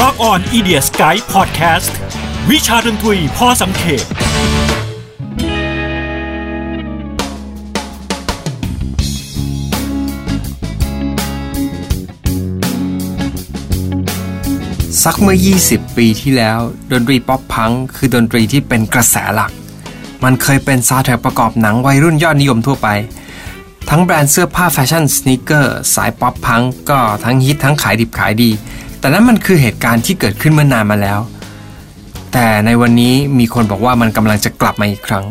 Rock on i d i o Sky Podcast วิชาดนตรีพอสังเขป สักเมื่อ 20 ปีที่แล้ว ดนตรีป๊อปพังก์คือดนตรีที่เป็นกระแสหลัก มันเคยเป็นซาวด์แทร็กประกอบหนังวัยรุ่นยอดนิยมทั่วไป ทั้งแบรนด์เสื้อผ้าแฟชั่น sneaker สายป๊อปพังก์ก็ทั้งฮิตทั้งขายดิบขายดี แต่นั้นมันคือเหตุการณ์ที่เกิดขึ้นเมื่อนานมาแล้ว แต่ในวันนี้มีคนบอกว่ามันกำลังจะกลับมาอีกครั้ง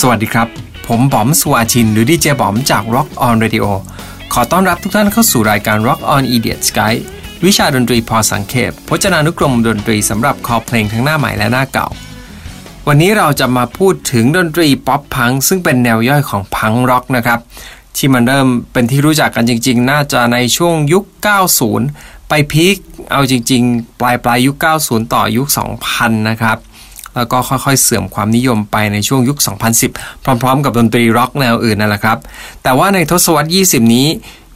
สวัสดีครับ ผมบอมสุวาชิน หรือดีเจบอมจาก Rock on Radio ขอต้อนรับทุกท่านเข้าสู่รายการ Rock On Idiot's Guide วิชาดนตรีพอสังเขปพจนานุกรมดนตรีสำหรับคอเพลงทั้งหน้าใหม่และหน้าเก่า วันนี้เราจะมาพูดถึงดนตรีป๊อปพังก์ ซึ่งเป็นแนวย่อยของพังก์ร็อกนะครับที่มันเริ่มเป็นที่รู้จักกันจริง ๆ น่าจะในช่วงยุค 90 ไป peak เอาจริง ๆ ปลายปลายยุค 90 ต่อยุค 2000 นะครับ แล้วก็ค่อยๆ เสื่อมความนิยมไปในช่วงยุค 2010 พร้อม ๆ กับดนตรีร็อกแนวอื่นนั่นแหละครับ แต่ว่าในทศวรรษ 20 นี้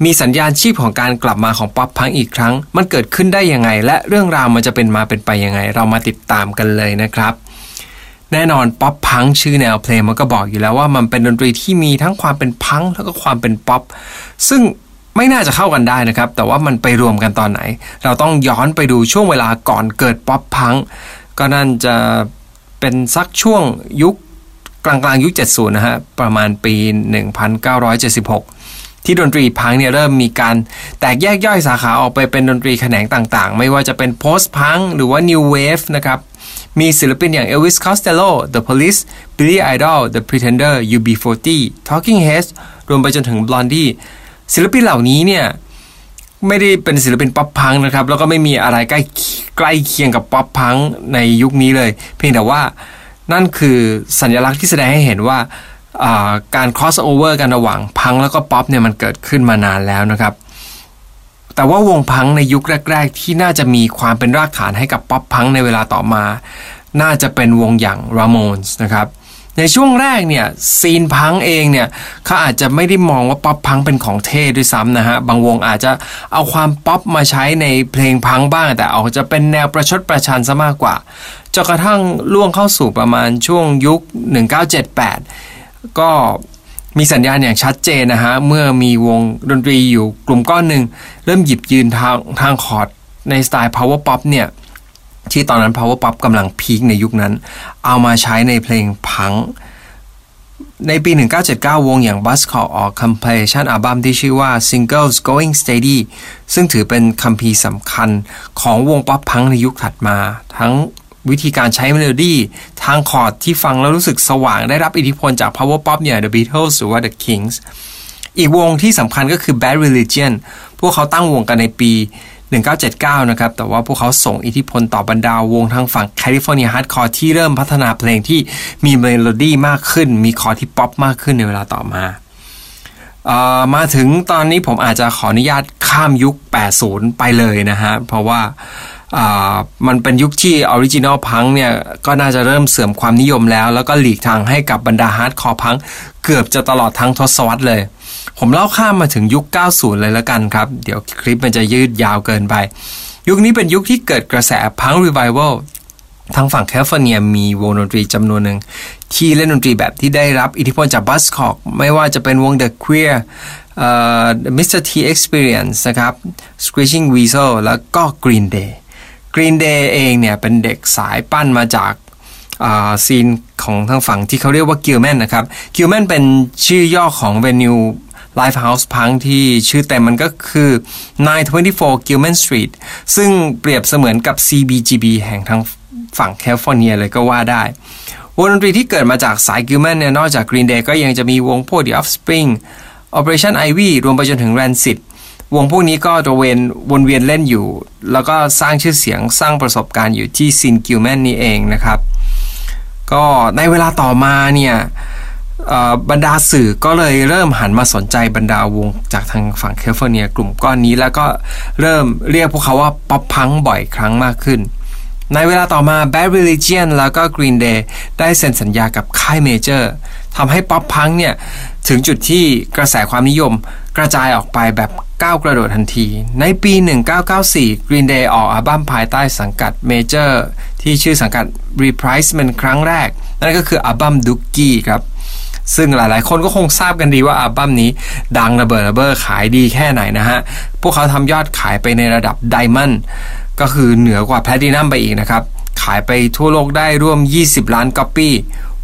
มีสัญญาณชีพของการกลับมาของป๊อปพังก์อีกครั้ง มันเกิดขึ้นได้ยังไง และเรื่องราวมันจะเป็นมาเป็นไปยังไง เรามาติดตามกันเลยนะครับแน่นอนป๊อปพังก์ชื่อแนวเพลงมันก็บอกอยู่แล้วว่ามันเป็นดนตรีที่มีทั้งความเป็นพังก์แล้วก็ความเป็นป๊อปซึ่ง ไม่น่าจะเข้ากันได้นะครับ แต่ว่ามันไปรวมกันตอนไหน เราต้องย้อนไปดูช่วงเวลาก่อนเกิดป๊อปพังก็นั่นจะเป็นสักช่วงยุคกลางกลางยุค 70 นะฮะ ประมาณปี 1976 ที่ดนตรีพังเนี่ยเริ่มมีการแตกแยกย่อยสาขาออกไปเป็นดนตรีแขนงต่างๆ ไม่ว่าจะเป็นโพสต์พังหรือว่า New Wave นะครับ มีศิลปินอย่าง Elvis Costello The Police Billy Idol The Pretender UB40 Talking Heads รวมไปจนถึง Blondie ศิลปินเหล่านี้เนี่ยไม่ได้เป็นศิลปินป๊อปพังก์นะครับ แล้วก็ไม่มีอะไรใกล้ใกล้เคียงกับป๊อปพังก์ในยุคนี้เลย เพียงแต่ว่านั่นคือสัญลักษณ์ที่แสดงให้เห็นว่าการ cross over กันระหว่างพังก์แล้วก็ป๊อปเนี่ยมันเกิดขึ้นมานานแล้วนะครับ แต่ว่าวงพังก์ในยุคแรก ๆ ที่น่าจะมีความเป็นรากฐานให้กับป๊อปพังก์ในเวลาต่อมา น่าจะเป็นวงอย่าง Ramones นะครับ ในช่วงแรกเนี่ยซีนพังเองเนี่ยเขาอาจจะไม่ได้มองว่าป๊อปพังเป็นของเท่ด้วยซ้ำนะฮะบางวงอาจจะเอาความป๊อปมาใช้ในเพลงพังบ้าง แต่ออกจะเป็นแนวประชดประชันซะมากกว่าจนกระทั่งล่วงเข้าสู่ประมาณช่วงยุค 1978 ก็มีสัญญาณอย่างชัดเจนนะฮะ เมื่อมีวงดนตรีอยู่กลุ่มก้อนหนึ่ง เริ่มหยิบยืนทางทางคอร์ดในสไตล์ power pop เนี่ย ที่ตอนนั้น power pop กำลัง peak ในยุคนั้น เอามาใช้ในเพลงพังก์ ในปี 1979 วงอย่าง Buzzcocks ออก compilation อัลบั้มที่ชื่อว่า Singles Going Steady ซึ่งถือเป็นคัมภีร์สำคัญของวงป๊อปพังก์ในยุคถัดมา ทั้งวิธีการใช้เมโลดี้ทางคอร์ดที่ฟังแล้วรู้สึกสว่างได้รับอิทธิพลจาก power pop อย่าง The Beatles หรือว่า The Kinks อีกวงที่สำคัญก็คือ Bad Religion พวกเขาตั้งวงกันในปี 1979 นะครับ แต่ว่าพวกเขาส่งอิทธิพลต่อบรรดาวงทางฝั่งแคลิฟอร์เนียฮาร์ดคอร์ที่เริ่มพัฒนาเพลงที่มีเมโลดี้มากขึ้น มีคอร์ดที่ป๊อปมากขึ้นในเวลาต่อมามาถึงตอนนี้ผมอาจจะขออนุญาตข้ามยุค 80 ไปเลยนะฮะ เพราะว่า มันเป็นยุคที่ original พังก์เนี่ยก็น่าจะเริ่มเสื่อมความนิยมแล้ว แล้วก็หลีกทางให้กับบรรดาฮาร์ดคอร์พังก์เกือบจะตลอดทั้งทศวรรษเลย ผมเล่าข้ามมาถึงยุค 90 เลยแล้วกันครับ เดี๋ยวคลิปมันจะยืดยาวเกินไป ยุคนี้เป็นยุคที่เกิดกระแสพังก์ revival ทางฝั่งแคลิฟอร์เนียมีวงดนตรีจำนวนหนึ่ง ที่เล่นดนตรีแบบที่ได้รับอิทธิพลจาก Buzzcocks ไม่ว่าจะเป็นวง The Queers เอ่อ Mr. T Experience นะครับ Screeching Weasel แล้วก็ Green Day Green Day เองเนี่ยเป็นเด็กสายปั้นมาจากscene ของทางฝั่งที่เขาเรียกว่ากิลแมนนะครับกิลแมนเป็นชื่อย่อของเวนิว Lifehouse Punk ที่ชื่อเต็มมันก็คือ 924 Gilman Street ซึ่งเปรียบเสมือนกับ CBGB แห่งทางฝั่งแคลิฟอร์เนียเลยก็ว่าได้ วงดนตรีที่เกิดมาจากสาย Gilman เนี่ยนอกจาก Green Day ก็ยังจะมีวงพวก The Offspring Operation Ivy รวมไปจนถึง Rancid วงพวกนี้ก็จะเวนวนเวียนเล่นอยู่ แล้วก็สร้างชื่อเสียงสร้างประสบการณ์อยู่ที่ scene Gilman นี่เองนะครับ ก็ในเวลาต่อมาเนี่ยบรรดาสื่อก็เลยเริ่มหันมาสนใจบรรดาวงจากทางฝั่งแคลิฟอร์เนียกลุ่มก้อนนี้ แล้วก็เริ่มเรียกพวกเขาว่าป๊อปพังก์บ่อยครั้งมากขึ้น ในเวลาต่อมา Bad Religion แล้วก็ Green Day ได้เซ็นสัญญากับค่าย major ทำให้ป๊อปพังก์เนี่ยถึงจุดที่กระแสความนิยมกระจายออกไปแบบก้าวกระโดดทันที ในปี 1994 Green Day ออกอัลบั้มภายใต้สังกัด major ที่ชื่อสังกัด Reprise เป็นครั้งแรก นั่นก็คืออัลบั้ม Dookie ครับ ซึ่งหลายๆ คนก็คงทราบกันดีว่าอัลบั้มนี้ดังระเบิดระเบ้อขายดีแค่ไหนนะฮะ พวกเขาทำยอดขายไปในระดับ diamond ก็คือเหนือกว่าแพลตินัมไปอีกนะครับ ขายไปทั่วโลกได้ร่วม 20 ล้านก๊อปปี้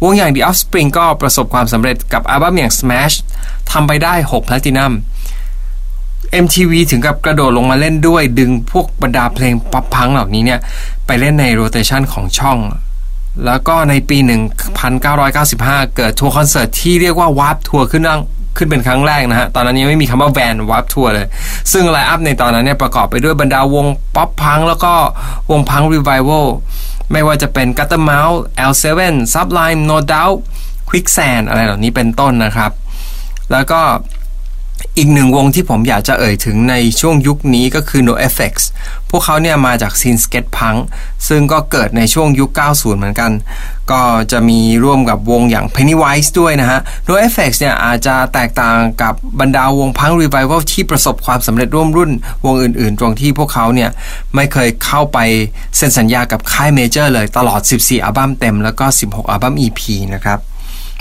วงอย่าง The Offspring ก็ประสบความสำเร็จกับอัลบั้มอย่าง Smash ทำไปได้ 6 แพลตินัม MTV ถึงกับกระโดดลงมาเล่นด้วย ดึงพวกบรรดาเพลงป๊อปพังก์เหล่านี้เนี่ย ไปเล่นใน rotation ของช่อง แล้วก็ในปี 1995 เกิดทัวร์คอนเสิร์ตที่เรียกว่า Warped Tour ขึ้นนั่งขึ้นเป็นครั้งแรกนะฮะ ตอนนั้นยังไม่มีคำว่า Vans Warped Tour เลย ซึ่ง line up ในตอนนั้นเนี่ยประกอบไปด้วยบรรดาวงป๊อปพังก์แล้วก็วงพังก์ revival ไม่ว่าจะเป็น Guttermouth L7 Sublime No Doubt Quicksand อะไรเหล่านี้เป็นต้นนะครับ แล้วก็ อีกหนึ่งวงที่ผมอยากจะเอ่ยถึงในช่วงยุคนี้ก็คือ NoFX พวกเขาเนี่ยมาจากซีนสเก็ตพังซึ่งก็เกิดในช่วงยุค 90 เหมือนกัน ก็จะมีร่วมกับวงอย่าง Pennywise ด้วยนะฮะ NoFX เนี่ยอาจจะแตกต่างกับบรรดาวงพังก์ revival ที่ประสบความสำเร็จร่วมรุ่นวงอื่นๆ ตรงที่พวกเขาเนี่ยไม่เคยเข้าไปเซ็นสัญญากับค่าย major เลยตลอด 14 อัลบั้มเต็มแล้วก็ 16 อัลบั้ม EP นะครับ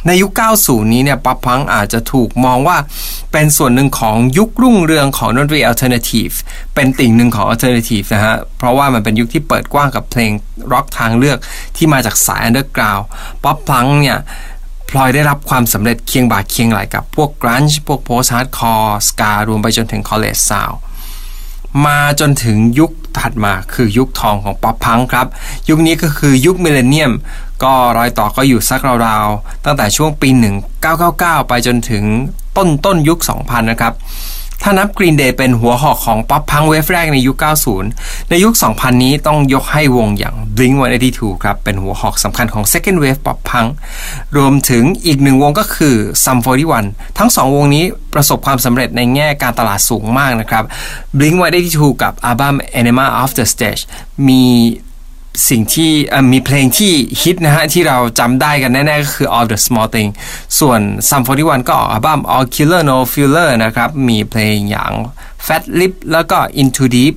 ในยุค 90 นี้เนี่ย pop punk อาจจะถูกมองว่าเป็นส่วนหนึ่งของยุครุ่งเรืองของดนตรี alternative เป็นติ่งหนึ่งของ alternative นะฮะ เพราะว่ามันเป็นยุคที่เปิดกว้างกับเพลงร็อกทางเลือกที่มาจากสาย underground pop punk เนี่ยพลอยได้รับความสำเร็จเคียงบ่าเคียงไหล่กับพวก grunge พวก post-hardcore ska รวมไปจนถึง college soundมาจนถึงยุค ถัดมาคือยุคทองของ pop punk ครับ ยุคนี้ก็คือยุค millennium ก็รอยต่อก็อยู่สักราวๆ ตั้งแต่ช่วงปี 1999 ไปจนถึงต้นต้นยุค 2000 นะครับ ถ้านับ Green Day เป็นหัวหอกของ pop punk wave แรกในยุค 90 ในยุค 2000 นี้ต้องยกให้วงอย่าง Blink-182 ครับ เป็นหัวหอกสำคัญของ Second Wave pop punk รวมถึงอีกหนึ่งวงก็คือ Sum 41 ทั้งสองวงนี้ประสบความสำเร็จในแง่การตลาดสูงมากนะครับ Blink-182 กับอัลบั้ม Enema of the Stage มี สิ่งที่มีเพลงที่ฮิตนะฮะ ที่เราจำได้กันแน่ๆ ก็คือ All the Small things ส่วน Sum 41 ก็ออกอัลบั้ม All Killer No Filler นะครับ มีเพลงอย่าง Fat Lip แล้วก็ Into Deep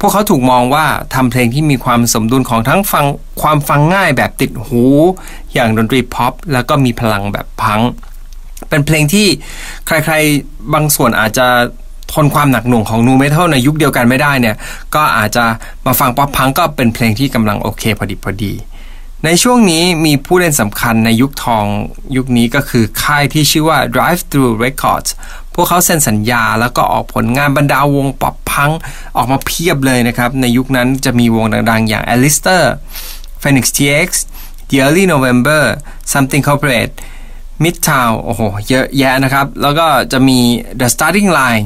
พวกเขาถูกมองว่าทำเพลงที่มีความสมดุลของทั้งฟังความฟังง่ายแบบติดหู อย่างดนตรีพ็อปแล้วก็มีพลังแบบพัง เป็นเพลงที่ใครๆบางส่วนอาจจะ ทนความหนักหน่วงของ nu metal ในยุคเดียวกันไม่ได้เนี่ย ก็อาจจะมาฟัง pop punk ก็เป็นเพลงที่กำลังโอเคพอดีพอดี ในช่วงนี้มีผู้เล่นสำคัญในยุคทองยุคนี้ก็คือค่ายที่ชื่อว่า Drive Through Records พวกเขาเซ็นสัญญาแล้วก็ออกผลงานบรรดาวง pop punk ออกมาเพียบเลยนะครับ ในยุคนั้นจะมีวงดังๆ อย่าง Allister Phoenix TX The Early November Something Corporate Midtown โอ้โห เยอะแยะนะครับ แล้วก็จะมี The Starting Line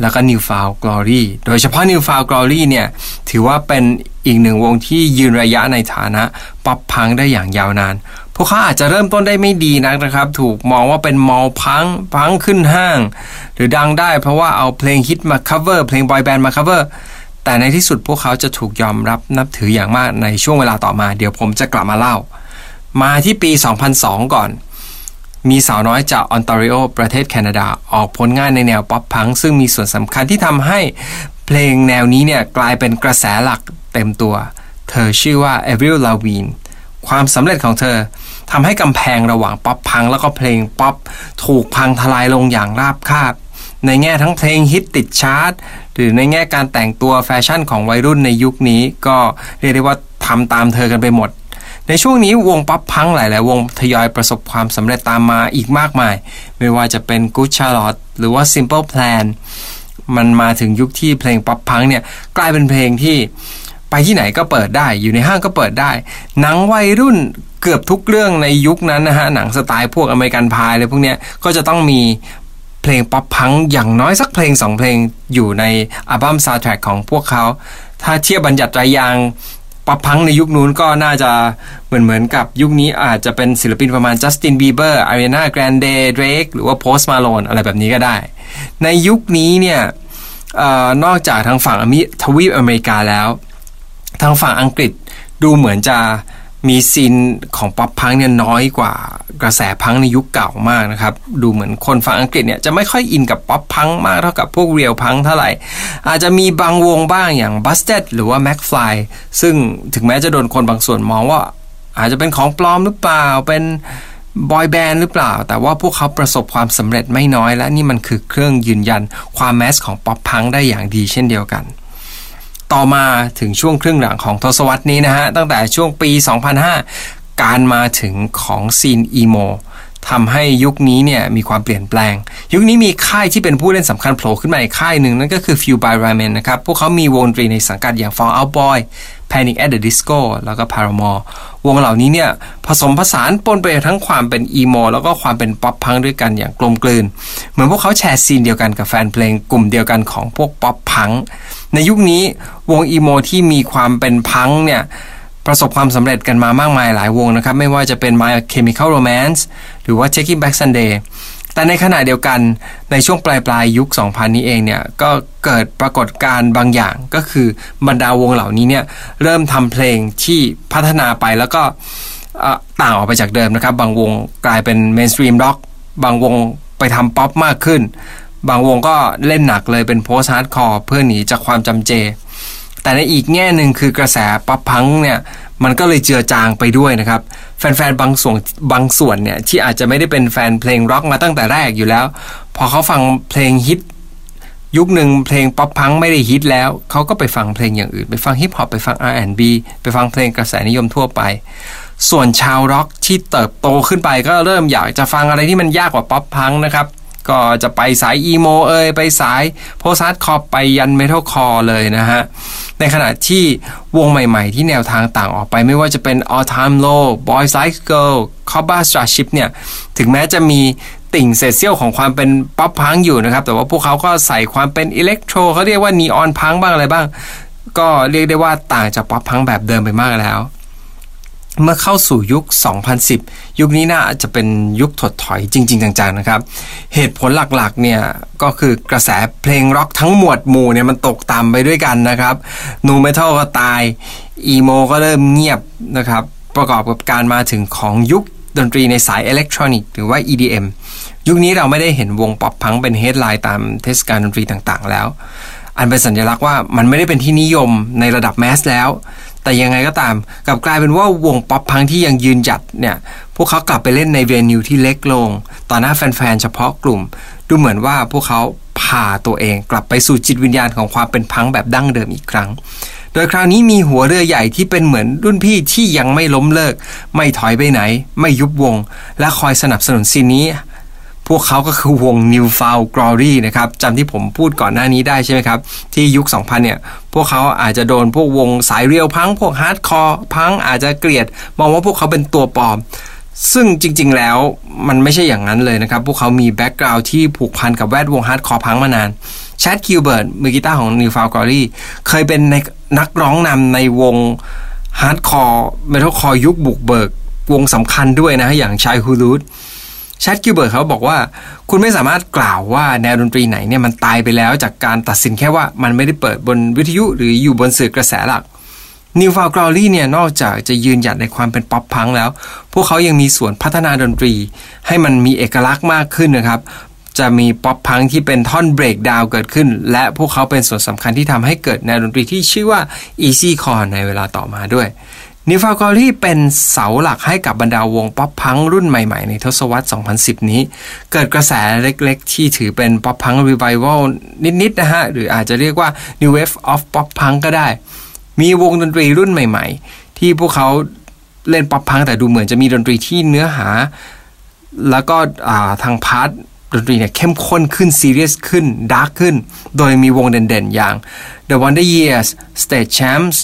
แล้วก็ New Found Glory โดยเฉพาะ New Found Glory เนี่ย ถือว่าเป็นอีกหนึ่งวงที่ยืนระยะในฐานะป๊อปพังได้อย่างยาวนาน พวกเขาอาจจะเริ่มต้นได้ไม่ดีนักนะครับ ถูกมองว่าเป็นมอลพังพังขึ้นห้าง หรือดังได้เพราะว่าเอาเพลงฮิตมา cover เพลงบอยแบนด์มา cover แต่ในที่สุดพวกเขาจะถูกยอมรับนับถืออย่างมากในช่วงเวลาต่อมา เดี๋ยวผมจะกลับมาเล่า มาที่ปี 2002 ก่อน มีสาวน้อยจากออนตาริโอประเทศแคนาดา ออกผลงานในแนว pop punk ซึ่งมีส่วนสำคัญที่ทำให้เพลงแนวนี้เนี่ยกลายเป็นกระแสหลักเต็มตัว เธอชื่อว่า Avril Lavigne ความสำเร็จของเธอทำให้กำแพงระหว่าง pop punk แล้วก็เพลงป๊อปถูกพังทลายลงอย่างราบคาบ ในแง่ทั้งเพลงฮิตติดชาร์ตหรือในแง่การแต่งตัวแฟชั่นของวัยรุ่นในยุคนี้ ก็เรียกได้ว่าทำตามเธอกันไปหมด ในช่วงนี้วง pop punk หลายๆ วงทยอยประสบความสำเร็จตามมาอีกมากมาย ไม่ว่าจะเป็น Good Charlotte หรือว่า Simple Plan มันมาถึงยุคที่เพลง pop punk เนี่ยกลายเป็นเพลงที่ไปที่ไหนก็เปิดได้ อยู่ในห้างก็เปิดได้ หนังวัยรุ่นเกือบทุกเรื่องในยุคนั้นนะฮะ หนังสไตล์พวก American Pie อะไรพวกเนี้ยก็จะต้องมีเพลง pop punk อย่างน้อยสักเพลงสองเพลงอยู่ในอัลบั้มซาวด์แทร็กของพวกเขา ถ้าเทียบบัญญัติไตรยางศ์ pop punk ในยุคนู้นก็น่าจะเหมือนเหมือนกับยุคนี้อาจจะเป็นศิลปินประมาณ Justin Bieber Ariana Grande Drake หรือว่า Post Malone อะไรแบบนี้ก็ได้ ในยุคนี้เนี่ยอนอกจากทางฝั่งทวีปอเมริกาแล้ว ทางฝั่งอังกฤษดูเหมือนจะ มี scene ของ pop punk เนี่ยน้อยกว่ากระแสพังในยุคเก่ามากนะครับ ดูเหมือนคนฟังอังกฤษเนี่ยจะไม่ค่อย in กับ pop punk มากเท่ากับพวก real punk เท่าไหร่ อาจจะมีบางวงบ้างอย่าง Busted หรือว่า McFly ซึ่งถึงแม้จะโดนคนบางส่วนมองว่า อาจจะเป็นของปลอมหรือเปล่าเป็น boy band หรือเปล่า แต่ว่าพวกเขาประสบความสำเร็จไม่น้อยและนี่มันคือเครื่องยืนยันความ mass ของ pop punk ได้อย่างดีเช่นเดียวกัน ต่อมาถึงช่วงครึ่งหลังของทศวรรษนี้นะฮะ ตั้งแต่ช่วงปี 2005 การมาถึงของ scene emo ทำให้ยุคนี้เนี่ยมีความเปลี่ยนแปลง ยุคนี้มีค่ายที่เป็นผู้เล่นสำคัญโผล่ขึ้นมาอีกค่ายหนึ่งนั่นก็คือ Fuel by Ramen นะครับ พวกเขามีวงดนตรีในสังกัดอย่าง Fall Out Boy Panic at the Disco แล้วก็ Paramore วงเหล่านี้เนี่ยผสมผสานปนไปทั้งความเป็น emo แล้วก็ความเป็น pop punk ด้วยกันอย่างกลมกลืน เหมือนพวกเขาแชร์ scene เดียวกันกับแฟนเพลงกลุ่มเดียวกันของพวก pop punkในยุคนี้วง emo ที่มีความเป็นพังเนี่ยประสบความสำเร็จกันมามากมายหลายวงนะครับ ไม่ว่าจะเป็น My Chemical Romance หรือว่า Taking Back Sunday แต่ในขณะเดียวกันในช่วงปลายปลายยุค 2000 นี้เองเนี่ยก็เกิดปรากฏการณ์บางอย่างก็คือบรรดาวงเหล่านี้เนี่ยเริ่มทำเพลงที่พัฒนาไปแล้วก็ต่างออกไปจากเดิมนะครับ บางวงกลายเป็น mainstream rock บางวงไปทำป๊อปมากขึ้น บางวงก็เล่นหนักเลยเป็น post-hardcore เพื่อหนีจากความจำเจ แต่ในอีกแง่หนึ่งคือกระแส pop punk เนี่ย มันก็เลยเจือจางไปด้วยนะครับ แฟนๆบางส่วนบางส่วนเนี่ยที่อาจจะไม่ได้เป็นแฟนเพลงร็อกมาตั้งแต่แรกอยู่แล้ว พอเขาฟังเพลงฮิตยุคหนึ่งเพลง pop punk ไม่ได้ฮิตแล้ว เขาก็ไปฟังเพลงอย่างอื่น ไปฟังฮิปฮอปไปฟัง R&B ไปฟังเพลงกระแสนิยมทั่วไป ส่วนชาวร็อกที่เติบโตขึ้นไปก็เริ่มอยากจะฟังอะไรที่มันยากกว่าป๊อปพังนะครับ ก็จะไปสายอีโมเอยไปสายโพสต์คอไปยันเมทัลคอเลยนะฮะ ในขณะที่วงใหม่ๆ ที่แนวทางต่างออกไปไม่ว่าจะเป็น All Time Low Boys Like Girl c o b a Starship เนี่ย ถึงแม้จะมีติ่งเศษเสี้ยวของความเป็นป๊อปพังอยู่นะครับ แต่ว่าพวกเขาก็ใส่ความเป็นอิเล็กโทรเขาเรียกว่านีออนพังบ้างอะไรบ้าง ก็เรียกได้ว่าต่างจาก pop punk แบบเดิมไปมากแล้ว เมื่อเข้าสู่ยุค 2010 ยุคนี้น่าจะเป็นยุคถดถอยจริง ๆ จังๆนะครับ เหตุผลหลักๆเนี่ยก็คือกระแสเพลงร็อกทั้งหมวดหมู่เนี่ยมันตกต่ำไปด้วยกันนะครับ nu metal ก็ตาย emo ก็เริ่มเงียบนะครับ ประกอบกับการมาถึงของยุคดนตรีในสายอิเล็กทรอนิกส์หรือว่า EDM ยุคนี้เราไม่ได้เห็นวง pop punk เป็น headline ตามเทศกาลดนตรีต่างๆ แล้ว อันเป็นสัญลักษณ์ว่ามันไม่ได้เป็นที่นิยมในระดับแมสแล้ว แต่ยังไงก็ตามกลับกลายเป็นว่าวงป๊อปพังที่ยังยืนหยัดเนี่ยพวกเขากลับไปเล่นในเวนิวที่เล็กลง ต่อหน้าแฟนๆเฉพาะกลุ่ม ดูเหมือนว่าพวกเขาพาตัวเองกลับไปสู่จิตวิญญาณของความเป็นพังแบบดั้งเดิมอีกครั้ง โดยคราวนี้มีหัวเรือใหญ่ที่เป็นเหมือนรุ่นพี่ที่ยังไม่ล้มเลิก ไม่ถอยไปไหน ไม่ยุบวง และคอยสนับสนุนซีนนี้ พวกเขาก็คือวง New Found Glory นะครับจำที่ผมพูดก่อนหน้านี้ได้ใช่ไหมครับ ที่ยุค 2000 เนี่ย พวกเขาอาจจะโดนพวกวงสาย real punk พวก hardcore punk อาจจะเกลียด มองว่าพวกเขาเป็นตัวปลอม ซึ่งจริง ๆ แล้วมันไม่ใช่อย่างนั้นเลยนะครับ พวกเขามี background ที่ผูกพันกับแวดวง hardcore punk มานาน Chad Gilbert มือกีตาร์ของ New Found Glory เคยเป็นในนักร้องนำในวง hardcore metalcore ยุคบุกเบิกวงสำคัญด้วยนะอย่าง Shai Hulud Chad Gilbert เขาบอกว่า คุณไม่สามารถกล่าวว่าแนวดนตรีไหนเนี่ยมันตายไปแล้วจากการตัดสินแค่ว่ามันไม่ได้เปิดบนวิทยุหรืออยู่บนสื่อกระแสหลัก New Found Glory เนี่ยนอกจากจะยืนหยัดในความเป็น pop punk แล้ว พวกเขายังมีส่วนพัฒนาดนตรี ให้มันมีเอกลักษณ์มากขึ้นนะครับ จะมี pop punk ที่เป็นท่อน breakdown เกิดขึ้น และพวกเขาเป็นส่วนสำคัญที่ทำให้เกิดแนวดนตรีที่ชื่อว่า Easy Core ในเวลาต่อมาด้วย New Found Glory เป็นเสาหลักให้กับบรรดาวง pop punk รุ่นใหม่ ๆ ในทศวรรษ 2010 นี้ เกิดกระแสเล็กๆ ที่ถือเป็น pop punk revival นิด ๆ นะฮะ หรืออาจจะเรียกว่า New Wave of Pop Punk ก็ได้ มีวงดนตรีรุ่นใหม่ ๆ ที่พวกเขาเล่น pop punk แต่ดูเหมือนจะมีดนตรีที่เนื้อหา แล้วก็ทาง part ดนตรีเนี่ยเข้มข้นขึ้นซีเรียสขึ้นdark ขึ้น โดยมีวงเด่น ๆ อย่าง The Wonder Years State Champs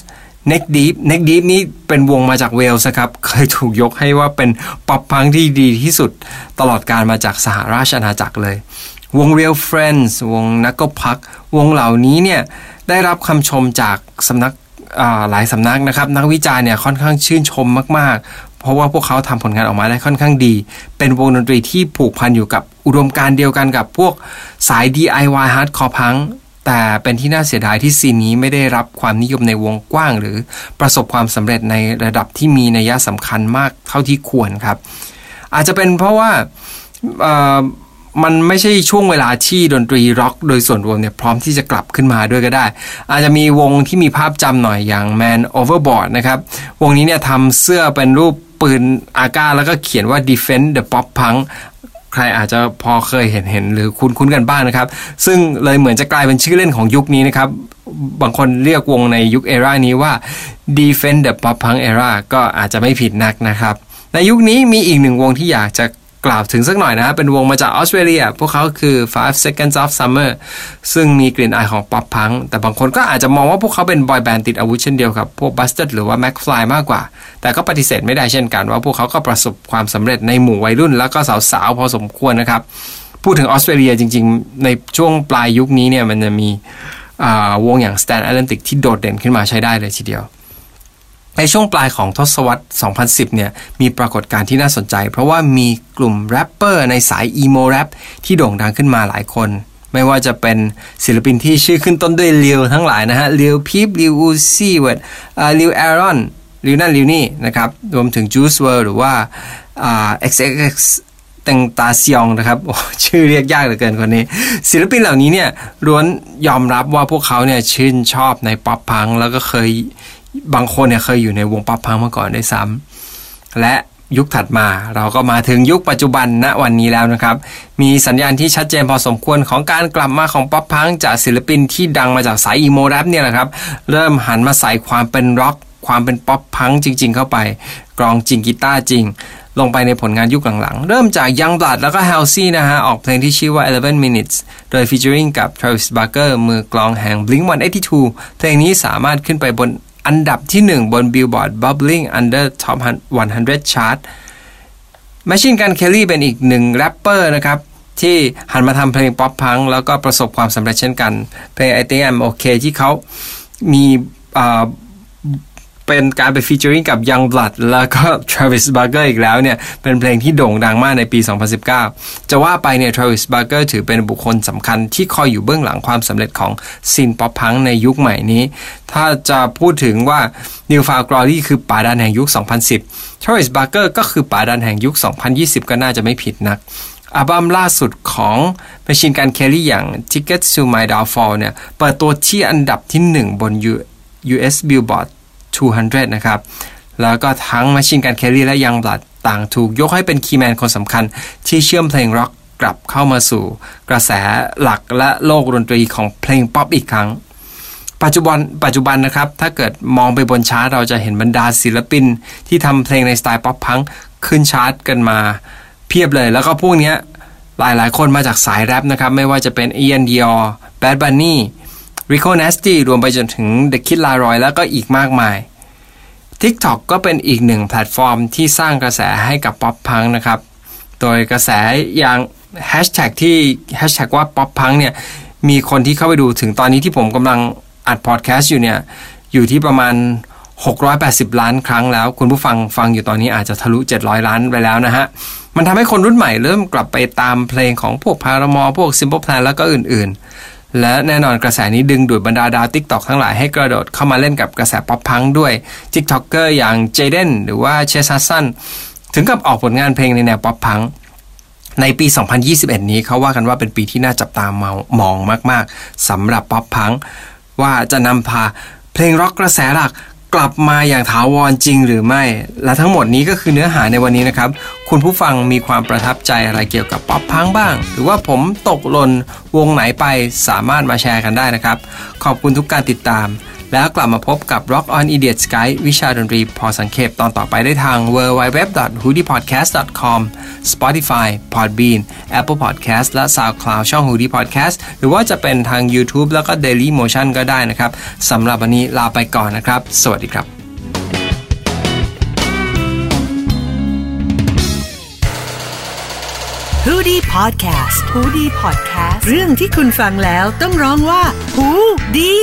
Neck Deep Neck Deep นี่เป็นวงมาจากเวลส์ครับ เคยถูกยกให้ว่าเป็น pop punk ที่ดีที่สุดตลอดกาลมาจากสหราชอาณาจักรเลย วง Real Friends วง Knuckle Puck วงเหล่านี้เนี่ยได้รับคำชมจากสำนักหลายสำนักนะครับ นักวิจารณ์เนี่ยค่อนข้างชื่นชมมาก ๆ เพราะว่าพวกเขาทำผลงานออกมาได้ค่อนข้างดี เป็นวงดนตรีที่ผูกพันอยู่กับอุดมการเดียวกันกับพวกสาย DIY Hardcore Punk แต่เป็นที่น่าเสียดายที่ซีนนี้ไม่ได้รับความนิยมในวงกว้าง หรือประสบความสำเร็จในระดับที่มีนัยสำคัญมากเท่าที่ควรครับ อาจจะเป็นเพราะว่ามันไม่ใช่ช่วงเวลาที่ดนตรีร็อก โดยส่วนรวมเนี่ยพร้อมที่จะกลับขึ้นมาด้วยก็ได้ อาจจะมีวงที่มีภาพจำหน่อยอย่าง Man Overboard นะครับวงนี้เนี่ยทำเสื้อเป็นรูปปืนอากาแล้วก็เขียนว่า Defend the Pop Punk ใครอาจจะพอเคยเห็นเห็นหรือคุ้นคุ้นกันบ้างนะครับ ซึ่งเลยเหมือนจะกลายเป็นชื่อเล่นของยุคนี้นะครับ บางคนเรียกวงในยุคเอรานี้ว่า Defend the Pop Punk Era ก็อาจจะไม่ผิดนักนะครับ ในยุคนี้มีอีกหนึ่งวงที่อยากจะ กล่าวถึงสักหน่อยนะเป็นวงมาจากออสเตรเลีย พวกเขาคือ Five Seconds of Summer ซึ่งมีกลิ่นอายของป๊อปพัง แต่บางคนก็อาจจะมองว่าพวกเขาเป็นบอยแบนด์ติดอาวุธเช่นเดียวกับพวก Busted หรือว่า McFly มากกว่า แต่ก็ปฏิเสธไม่ได้เช่นกันว่าพวกเขาก็ประสบความสำเร็จในหมู่วัยรุ่น แล้วก็สาวๆ พอสมควรนะครับ พูดถึงออสเตรเลียจริง ๆ ในช่วงปลายยุคนี้เนี่ยมันจะมีวงอย่าง Stand Atlantic ที่โดดเด่นขึ้นมาใช้ได้เลยทีเดียว ในช่วงปลายของทศวรรษ 2010 เนี่ย มีปรากฏการณ์ที่น่าสนใจ เพราะว่ามีกลุ่มแรปเปอร์ในสาย emo rap ที่โด่งดังขึ้นมาหลายคน ไม่ว่าจะเป็นศิลปินที่ชื่อขึ้นต้นด้วย Lil ทั้งหลายนะฮะ Lil Peep Lil Uzi Vert Lil Aaron Lil นั่น Lil นี่นะครับ รวมถึงจูสเวิร์หรือว่า XXX ตังตาเซียงนะครับชื่อเรียกยากเหลือเกินคนนี้ ศิลปินเหล่านี้เนี่ยล้วนยอมรับว่าพวกเขาเนี่ยชื่นชอบใน pop punk แล้วก็เคย บางคนเนี่ยเคยอยู่ในวง pop punk มาก่อนด้วยซ้ำและยุคถัดมาเราก็มาถึงยุคปัจจุบันณวันนี้แล้วนะครับ มีสัญญาณที่ชัดเจนพอสมควรของการกลับมาของ pop punk จากศิลปินที่ดังมาจากสาย emo rap เนี่ยแหละครับ เริ่มหันมาใส่ความเป็นร็อก ความเป็น pop punk จริง ๆ เข้าไปกลองจริงกีตาร์จริง ลงไปในผลงานยุคหลังๆ เริ่มจาก Yungblud แล้วก็ Halsey นะฮะ ออกเพลงที่ชื่อว่า 11 minutes โดย featuring กับ Travis Barker มือกลองแห่ง Blink 182 เพลงนี้สามารถขึ้นไปบน อันดับที่ 1 บน Billboard Bubbling Under Top 100 Chart Machine Gun Kelly เป็นอีกหนึ่งแรปเปอร์นะครับที่หันมาทำเพลง pop punk แล้วก็ประสบความสำเร็จเช่นกัน เพลง I Think I'm Okay ที่เขามี เป็นการไปฟีเจอริงกับ Young Blood แล้วก็ Travis Barker อีกแล้วเนี่ย เป็นเพลงที่โด่งดังมากในปี 2019 จะว่าไปเนี่ย Travis Barker ถือเป็นบุคคลสำคัญที่คอยอยู่เบื้องหลังความสำเร็จของซีนป๊อปพังในยุคใหม่นี้ ถ้าจะพูดถึงว่า New f a r Glory คือป่าดันแห่งยุค 2010 Travis Barker ก็คือป่าดันแห่งยุค 2020 ก็น่าจะไม่ผิดนักอัลบั้มล่าสุดของ Machine Gun Kelly อย่าง Tickets to My Downfall เนี่ย เปิดตัวที่อันดับที่ 1 บน US Billboard 200 นะครับ แล้วก็ทั้ง Machine Gun Kelly และ Yungblud ต่างถูกยกให้เป็น key man คนสำคัญ ที่เชื่อมเพลงร็อกกลับเข้ามาสู่ กระแสหลักและโลกดนตรีของเพลงป๊อปอีกครั้ง ปัจจุบันปัจจุบันนะครับ ถ้าเกิดมองไปบนชาร์ตเราจะเห็นบรรดาศิลปิน ที่ทำเพลงในสไตล์ pop punk ขึ้นชาร์ตกันมาเพียบเลย แล้วก็พวกนี้หลายหลายคนมาจากสายแรปนะครับ ไม่ว่าจะเป็น Iann Dior Bad Bunny Rico Nasty รวมไปจนถึง The Kid Laroi แล้วก็อีกมากมาย TikTok ก็เป็นอีกหนึ่งแพลตฟอร์มที่สร้างกระแสให้กับ pop punk นะครับ โดยกระแสอย่างแฮชแท็กที่แฮชแท็กว่า pop punk เนี่ยมีคนที่เข้าไปดูถึงตอนนี้ที่ผมกำลังอัดพอดแคสต์อยู่เนี่ยอยู่ที่ประมาณ 680 ล้านครั้งแล้ว คุณผู้ฟังฟังอยู่ตอนนี้อาจจะทะลุ 700 ล้านไปแล้วนะฮะ มันทำให้คนรุ่นใหม่เริ่มกลับไปตามเพลงของพวก Paramore พวก Simple Plan แล้วก็อื่นๆ และแน่นอนกระแสนี้ดึงดูดบรรดาดาว TikTok ทั้งหลายให้กระโดดเข้ามาเล่นกับกระแส pop punk ด้วย TikToker อย่าง Jaden หรือว่า Chase Hudson ถึงกับออกผลงานเพลงในแนว pop punk ในปี 2021 นี้เขาว่ากันว่าเป็นปีที่น่าจับตามมองมาก ๆสำหรับ pop punk ว่าจะนำพาเพลงร็อกกระแสหลัก กลับมาอย่างถาวรจริงหรือไม่ และทั้งหมดนี้ก็คือเนื้อหาในวันนี้นะครับ คุณผู้ฟังมีความประทับใจอะไรเกี่ยวกับ pop punk บ้าง หรือว่าผมตกหล่นวงไหนไปสามารถมาแชร์กันได้นะครับ ขอบคุณทุกการติดตาม แล้วกลับมาพบกับ Rock on Idiot's Guide วิชาดนตรีพอสังเขปตอนต่อไปได้ทาง www.hoodiepodcast.com Spotify Podbean Apple Podcast และ SoundCloud ช่อง Hoodie Podcast หรือว่าจะเป็นทาง YouTube แล้วก็ Daily Motion ก็ได้นะครับสำหรับวันนี้ลาไปก่อนนะครับ สวัสดีครับ Hoodie Podcast Hoodie Podcast เรื่องที่คุณฟังแล้วต้องร้องว่าหูดี